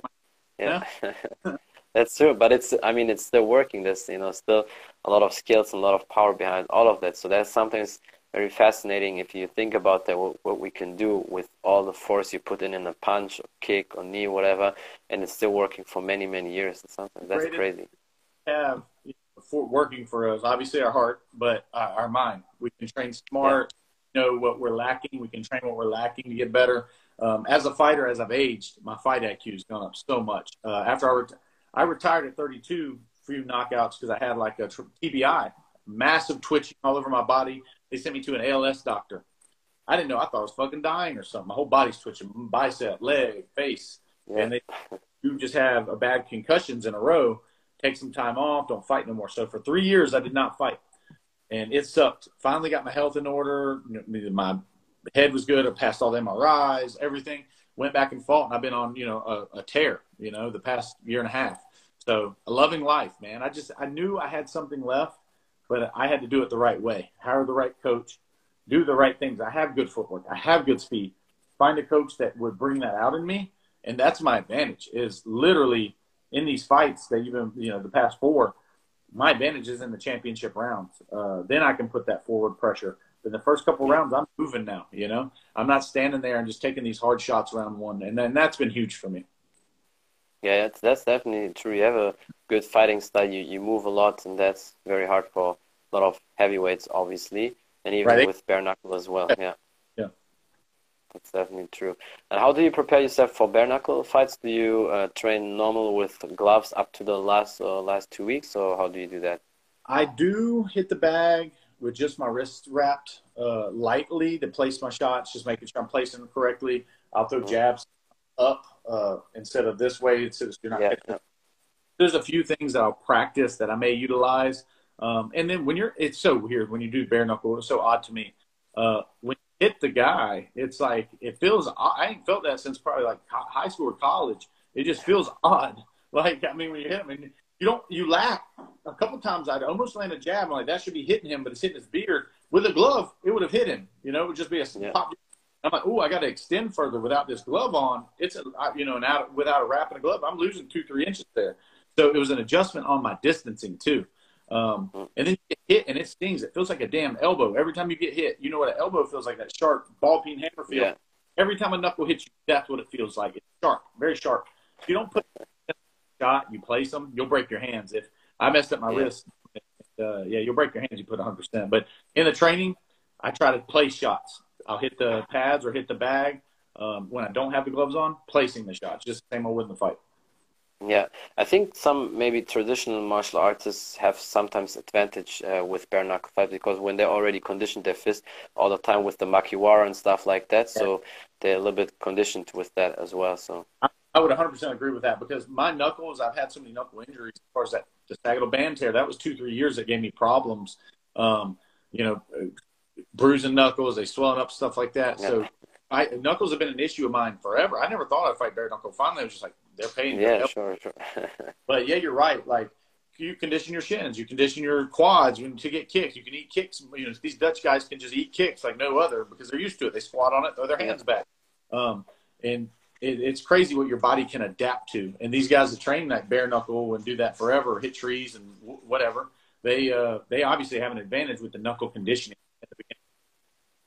Yeah. <laughs> That's true, but it's I mean it's still working. There's you know still a lot of skills and a lot of power behind all of that. So that's sometimes very fascinating if you think about that what, what we can do with all the force you put in in a punch or kick or knee whatever and it's still working for many many years something that's crazy
have for working for us obviously our heart but uh, our mind we can train smart yeah. know what we're lacking we can train what we're lacking to get better um, as a fighter as i've aged my fight iq has gone up so much uh, after i, ret- I retired at 32 few knockouts because i had like a tbi massive twitching all over my body they sent me to an ALS doctor. I didn't know. I thought I was fucking dying or something. My whole body's twitching, bicep, leg, face, yeah. and they you just have a bad concussions in a row. Take some time off. Don't fight no more. So for three years, I did not fight, and it sucked. Finally, got my health in order. My head was good. I passed all the MRIs, everything. Went back and fought, and I've been on you know a, a tear. You know the past year and a half. So a loving life, man. I just I knew I had something left but I had to do it the right way. Hire the right coach, do the right things. I have good footwork. I have good speed. Find a coach that would bring that out in me, and that's my advantage. Is literally in these fights that even you know the past four, my advantage is in the championship rounds. Uh, then I can put that forward pressure. But the first couple rounds, I'm moving now. You know, I'm not standing there and just taking these hard shots round one, and then that's been huge for me.
Yeah, that's, that's definitely true. You have a good fighting style. You, you move a lot, and that's very hard for a lot of heavyweights, obviously, and even right. with bare knuckle as well. Yeah. That's definitely true. And how do you prepare yourself for bare knuckle fights? Do you uh, train normal with gloves up to the last uh, last two weeks, or how do you do that?
I do hit the bag with just my wrist wrapped uh, lightly to place my shots, just making sure I'm placing them correctly. I'll throw mm-hmm. jabs up uh, instead of this way. It's just you're not. Yeah, There's a few things that I'll practice that I may utilize, um, and then when you're, it's so weird when you do bare knuckle. It's so odd to me. Uh, when hit the guy, it's like it feels. I ain't felt that since probably like high school or college. It just feels odd. <laughs> Like I mean, when you hit him, and you don't, you laugh. A couple times I'd almost land a jab. I'm like that should be hitting him, but it's hitting his beard. With a glove, it would have hit him. You know, it would just be a yeah. pop I'm like, oh, I got to extend further without this glove on. It's a, you know, and without a wrap and a glove, I'm losing two, three inches there. So it was an adjustment on my distancing too. Um, and then you get hit and it stings. It feels like a damn elbow every time you get hit. You know what an elbow feels like? That sharp ball peen hammer feel. Yeah. every time a knuckle hits you, that's what it feels like. It's sharp, very sharp. If you don't put a shot, you place them, you'll break your hands. If I messed up my
Yeah.
wrist, uh, yeah, you'll break your hands. You put 100. percent But in the training, I try to place shots. I'll hit the pads or hit the bag um, when I don't have the gloves on, placing the shots, just the same I would in the fight.
Yeah, I think some maybe traditional martial artists have sometimes advantage uh, with bare knuckle fight because when they already conditioned their fist all the time with the makiwara and stuff like that, so they're a little bit conditioned with that as well. So
I would 100% agree with that because my knuckles, I've had so many knuckle injuries as far as that the sagittal band tear. That was two, three years that gave me problems. Um, you know, bruising knuckles, they swelling up, stuff like that. So I, knuckles have been an issue of mine forever. I never thought I'd fight bare knuckle. Finally, I was just like, they're paying.
yeah, sure, sure. <laughs>
But yeah, you're right. Like you condition your shins, you condition your quads when to get kicks. You can eat kicks. You know, these Dutch guys can just eat kicks like no other because they're used to it. They squat on it, throw their hands back. Um, and it, it's crazy what your body can adapt to. And these guys that train that bare knuckle and do that forever, hit trees and w- whatever, they uh, they obviously have an advantage with the knuckle conditioning at the beginning.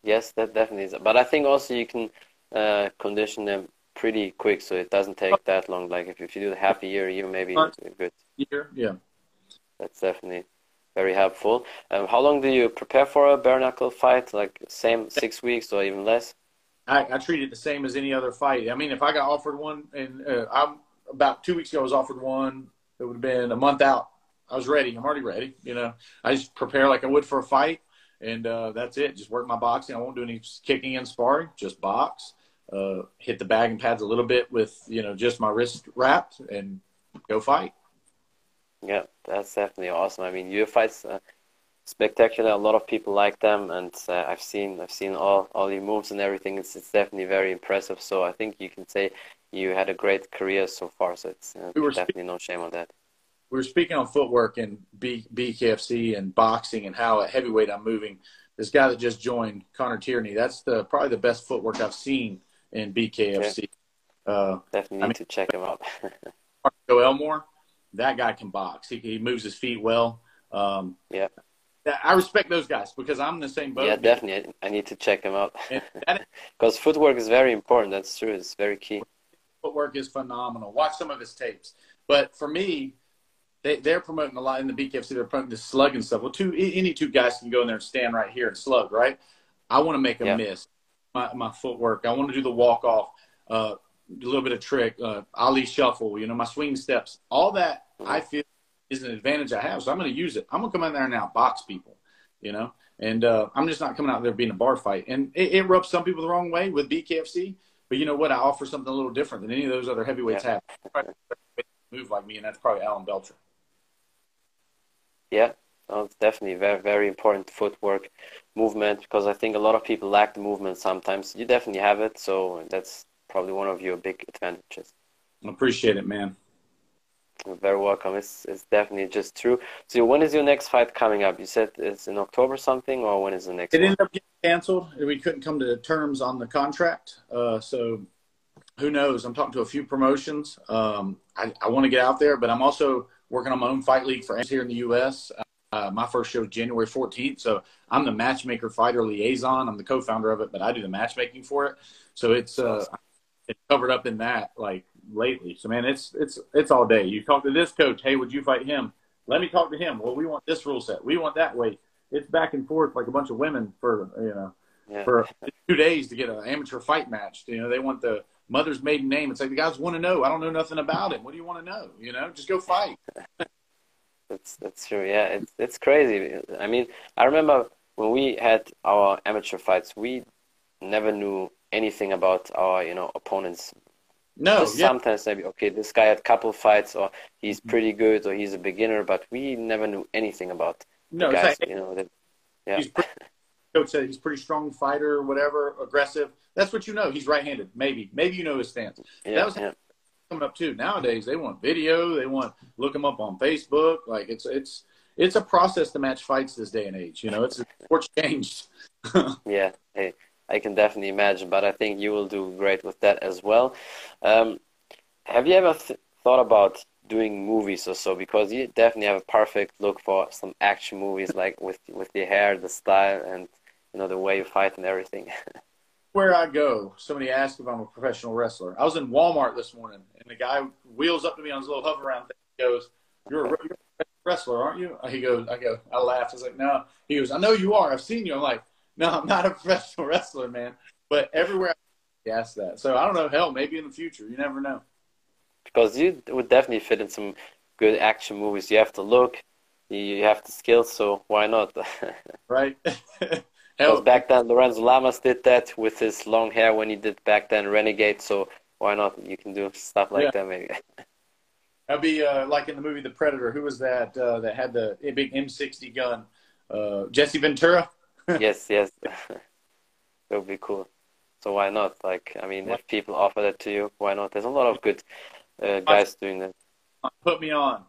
Yes, that definitely is. But I think also you can uh, condition them pretty quick, so it doesn't take that long. Like if, if you do the half a year, a year maybe
Right.
good.
Year, yeah.
That's definitely very helpful. Um, how long do you prepare for a bare knuckle fight? Like same six weeks or even less?
I, I treat it the same as any other fight. I mean, if I got offered one, and uh, I'm about two weeks ago, I was offered one. It would have been a month out. I was ready. I'm already ready. You know, I just prepare like I would for a fight, and uh, that's it. Just work my boxing. I won't do any kicking and sparring. Just box. Uh, hit the bag and pads a little bit with you know just my wrist wrapped and go fight.
Yeah, that's definitely awesome. I mean, your fights uh, spectacular. A lot of people like them, and uh, I've seen I've seen all all your moves and everything. It's it's definitely very impressive. So I think you can say you had a great career so far. So it's uh,
We
definitely no shame on that.
we were speaking on footwork and B, BKFC and boxing and how at heavyweight I'm moving. This guy that just joined, Connor Tierney, that's the probably the best footwork I've seen in BKFC. Uh,
Definitely
I
need
mean-
to check him out. <laughs>
Joe Elmore, that guy can box. He, he moves his feet well. Um,
Yeah.
I respect those guys because I'm in the same boat.
yeah, definitely. I need to check him out because <laughs> footwork is very important. That's true. It's very key.
footwork is phenomenal. Watch some of his tapes. But for me, they, they're promoting a lot in the BKFC. They're promoting the slug and stuff. Well, two any two guys can go in there and stand right here and slug, right? I want to make a
Yeah.
miss. My, my footwork. I want to do the walk off, uh, a little bit of trick, uh, Ali shuffle. You know, my swing steps. All that I feel is an advantage I have. So I'm going to use it. I'm going to come in there and outbox people. You know, and uh, I'm just not coming out there being a bar fight. And it, it rubs some people the wrong way with BKFC. But you know what? I offer something a little different than any of those other heavyweights
Yeah.
have. Move like me, and that's probably Alan Belcher.
Yeah, no, it's definitely very, very important footwork movement because I think a lot of people lack the movement sometimes. You definitely have it, so that's probably one of your big advantages.
I appreciate it, man.
You're very welcome. It's it's definitely just true. So when is your next fight coming up? You said it's in October something, or when is the next
It
one?
ended up getting canceled. We couldn't come to terms on the contract. Uh, so who knows? I'm talking to a few promotions. Um, I, I want to get out there, but I'm also working on my own fight league for here in the U.S. Uh, my first show January 14th. So I'm the matchmaker fighter liaison. I'm the co-founder of it, but I do the matchmaking for it. So it's uh, it's covered up in that like lately. So man, it's it's it's all day. You talk to this coach. Hey, would you fight him? Let me talk to him. Well, we want this rule set. We want that weight. It's back and forth like a bunch of women for you know
Yeah.
for two days to get an amateur fight match. You know, they want the mother's maiden name. It's like the guys want to know. I don't know nothing about him. What do you want to know? You know, just go fight.
That's that's true. Yeah, it's it's crazy. I mean, I remember when we had our amateur fights, we never knew anything about our, you know, opponents.
No,
Just
yeah,
sometimes maybe, okay, this guy had a couple fights, or he's mm-hmm. pretty good, or he's a beginner, but we never knew anything about
no.
guys.
like,
You know, that, yeah,
he's pretty, <laughs> coach said he's pretty strong fighter, whatever, aggressive. That's what you know. He's right-handed. Maybe, maybe you know his stance.
yeah,
was-
yeah.
Up too. Nowadays, they want video. They want look them up on Facebook. Like it's it's it's a process to match fights this day and age. You know, it's sports <laughs> changed.
Yeah, hey, I can definitely imagine, but I think you will do great with that as well. Um, have you ever th thought about doing movies or so? Because you definitely have a perfect look for some action movies, like with with the hair, the style, and you know the way you fight and everything. <laughs>
where I go, somebody asks if I'm a professional wrestler. I was in Walmart this morning, and the guy wheels up to me on his little hover around thing. He goes, "You're a, you're a wrestler, aren't you?" He goes, "I go." I laughed. I was like, "No." He goes, "I know you are. I've seen you." I'm like, "No, I'm not a <laughs> professional wrestler, man." But everywhere I he asks that, so I don't know. Hell, maybe in the future, you never know.
Because you would definitely fit in some good action movies. You have to look, you have the skills, so why not? <laughs>
right. <laughs>
Because back then, Lorenzo Lamas did that with his long hair when he did back then Renegade. So why not? You can do stuff like yeah. that, maybe. <laughs>
That'd be uh, like in the movie The Predator. Who was that? Uh, that had the big M60 gun? Uh, Jesse Ventura. <laughs>
yes, yes. <laughs> that would be cool. So why not? Like, I mean, if people offer that to you, why not? There's a lot of good uh, guys doing that.
Put me on.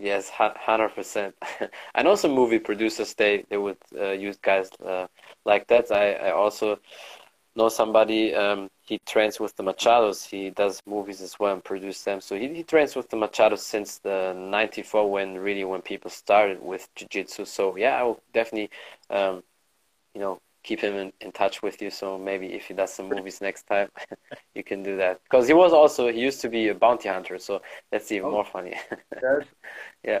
Yes, hundred percent. <laughs> I know some movie producers they they would uh, use guys uh, like that. I I also know somebody. Um, he trains with the Machados. He does movies as well and produce them. So he he trains with the Machados since the '94 when really when people started with jiu-jitsu. So yeah, I will definitely, um, you know, keep him in, in touch with you. So maybe if he does some movies next time, <laughs> you can do that. Because he was also he used to be a bounty hunter, so that's even oh. more funny. <laughs> yeah,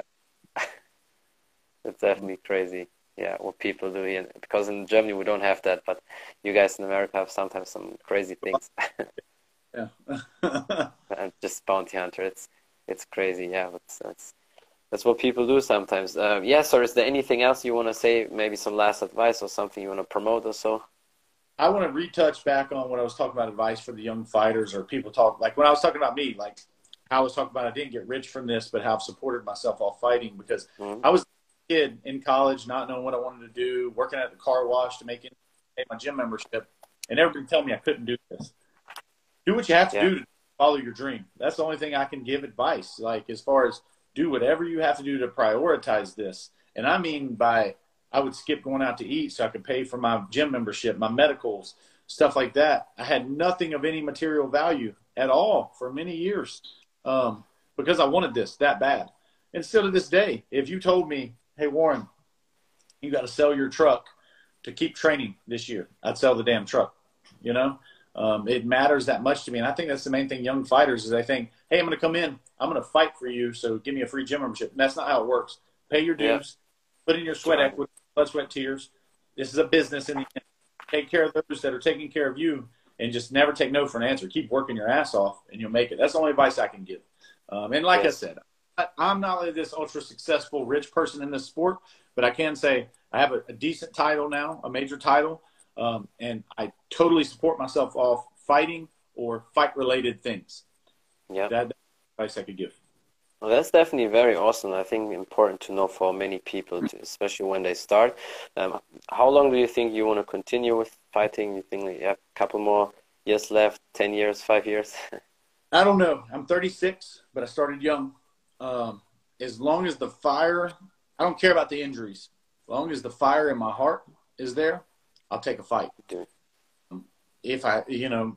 <laughs> it's definitely crazy. Yeah, what people do here. Because in Germany we don't have that, but you guys in America have sometimes some crazy things. <laughs>
yeah. <laughs>
and just bounty hunter. It's it's crazy. Yeah, but that's that's what people do sometimes. Uh, yes, or is there anything else you want to say? Maybe some last advice or something you want to promote or so?
I want to retouch back on when I was talking about advice for the young fighters or people talk like when I was talking about me, like I was talking about I didn't get rich from this, but how I've supported myself while fighting because mm-hmm. I was a kid in college, not knowing what I wanted to do, working at the car wash to make, it, make my gym membership, and everybody tell me I couldn't do this. Do what you have to yeah. do to follow your dream. That's the only thing I can give advice. Like as far as do whatever you have to do to prioritize this. And I mean by I would skip going out to eat so I could pay for my gym membership, my medicals, stuff like that. I had nothing of any material value at all for many years um, because I wanted this that bad. And still to this day, if you told me, hey, Warren, you got to sell your truck to keep training this year, I'd sell the damn truck, you know? Um, it matters that much to me. And I think that's the main thing young fighters is they think, hey, I'm going to come in, I'm going to fight for you, so give me a free gym membership. And that's not how it works. Pay your dues, yeah. put in your sweat equity, blood, sweat, tears. This is a business in the end. Take care of those that are taking care of you and just never take no for an answer. Keep working your ass off and you'll make it. That's the only advice I can give. Um, and like yes. I said, I, I'm not like this ultra successful rich person in this sport, but I can say I have a, a decent title now, a major title. Um, and I totally support myself off fighting or fight related things.
Yeah.
That, advice I could give.
Well, that's definitely very awesome. I think important to know for many people, especially when they start. Um, how long do you think you want to continue with fighting? You think you have a couple more years left, 10 years, five years? <laughs>
I don't know. I'm 36, but I started young. Um, as long as the fire, I don't care about the injuries. As long as the fire in my heart is there, I'll take a fight. If I, you know,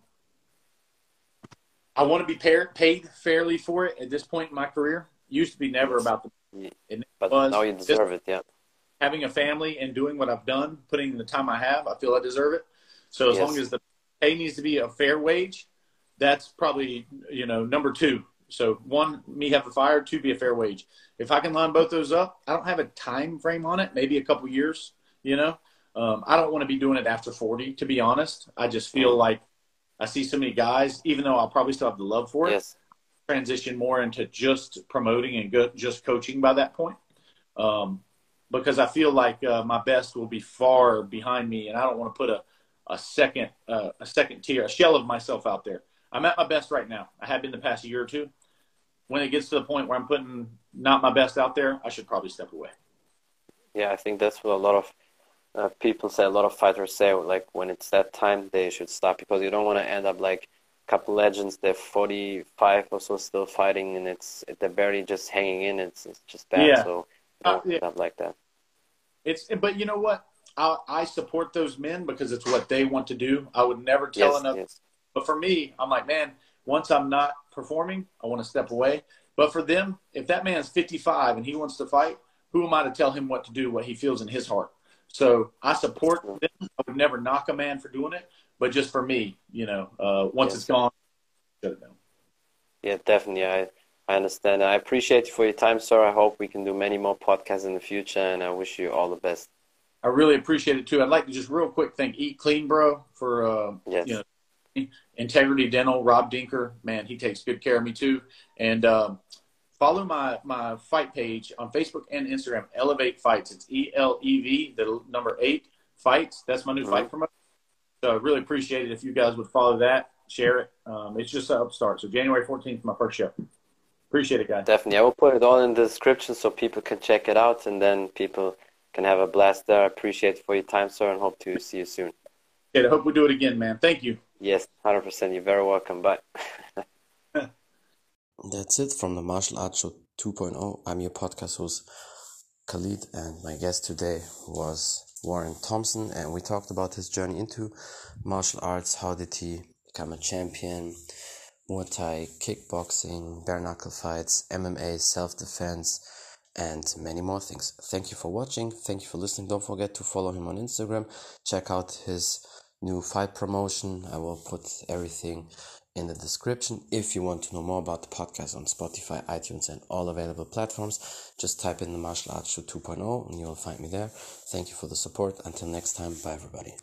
I want to be paid fairly for it at this point in my career. Used to be never about the,
but was now you deserve it. Yeah.
Having a family and doing what I've done, putting in the time I have, I feel I deserve it. So as yes. long as the pay needs to be a fair wage, that's probably you know number two. So one, me have a fire. Two, be a fair wage. If I can line both those up, I don't have a time frame on it. Maybe a couple years. You know, um, I don't want to be doing it after 40, to be honest. I just feel mm. like I see so many guys, even though I'll probably still have the love for it,
yes.
transition more into just promoting and go, just coaching by that point. Um, because I feel like uh, my best will be far behind me, and I don't want to put a, a second uh, a second tier, a shell of myself out there. I'm at my best right now. I have been the past year or two. When it gets to the point where I'm putting not my best out there, I should probably step away.
Yeah, I think that's what a lot of uh, people say a lot of fighters say like when it's that time they should stop because you don't want to end up like a couple legends they're 45 or so still fighting and it's they're barely just hanging in it's, it's just bad yeah. so you know, uh, yeah. not like that
it's but you know what I, I support those men because it's what they want to do i would never tell yes, enough yes. but for me i'm like man once i'm not performing i want to step away but for them if that man's 55 and he wants to fight who am i to tell him what to do what he feels in his heart So I support them. I would never knock a man for doing it, but just for me, you know, uh, once yes. it's gone,
yeah, definitely. I I understand. I appreciate you for your time, sir. I hope we can do many more podcasts in the future, and I wish you all the best.
I really appreciate it too. I'd like to just real quick thank Eat Clean Bro for uh, yes. you know Integrity Dental. Rob Dinker, man, he takes good care of me too. And um, follow my my fight page on Facebook and Instagram. Elevate Fights. It's E L E V the number eight fights. That's my new mm-hmm. fight promotion. So I really appreciate it if you guys would follow that, share it. Um, it's just an upstart. So January 14th, my first show. Appreciate it, guys.
Definitely. I will put it all in the description so people can check it out and then people can have a blast there. I appreciate it for your time, sir, and hope to see you soon.
Yeah, I hope we do it again, man. Thank you.
Yes, 100%. You're very welcome. Bye. <laughs> <laughs>
That's it from the Martial Arts Show 2.0. I'm your podcast host, Khalid, and my guest today was Warren Thompson, and we talked about his journey into martial arts. How did he become a champion? Muay Thai, kickboxing, bare knuckle fights, MMA, self defense, and many more things. Thank you for watching. Thank you for listening. Don't forget to follow him on Instagram. Check out his new fight promotion. I will put everything in the description. If you want to know more about the podcast on Spotify, iTunes, and all available platforms, just type in the Martial Arts Show 2.0 and you will find me there. Thank you for the support. Until next time, bye everybody.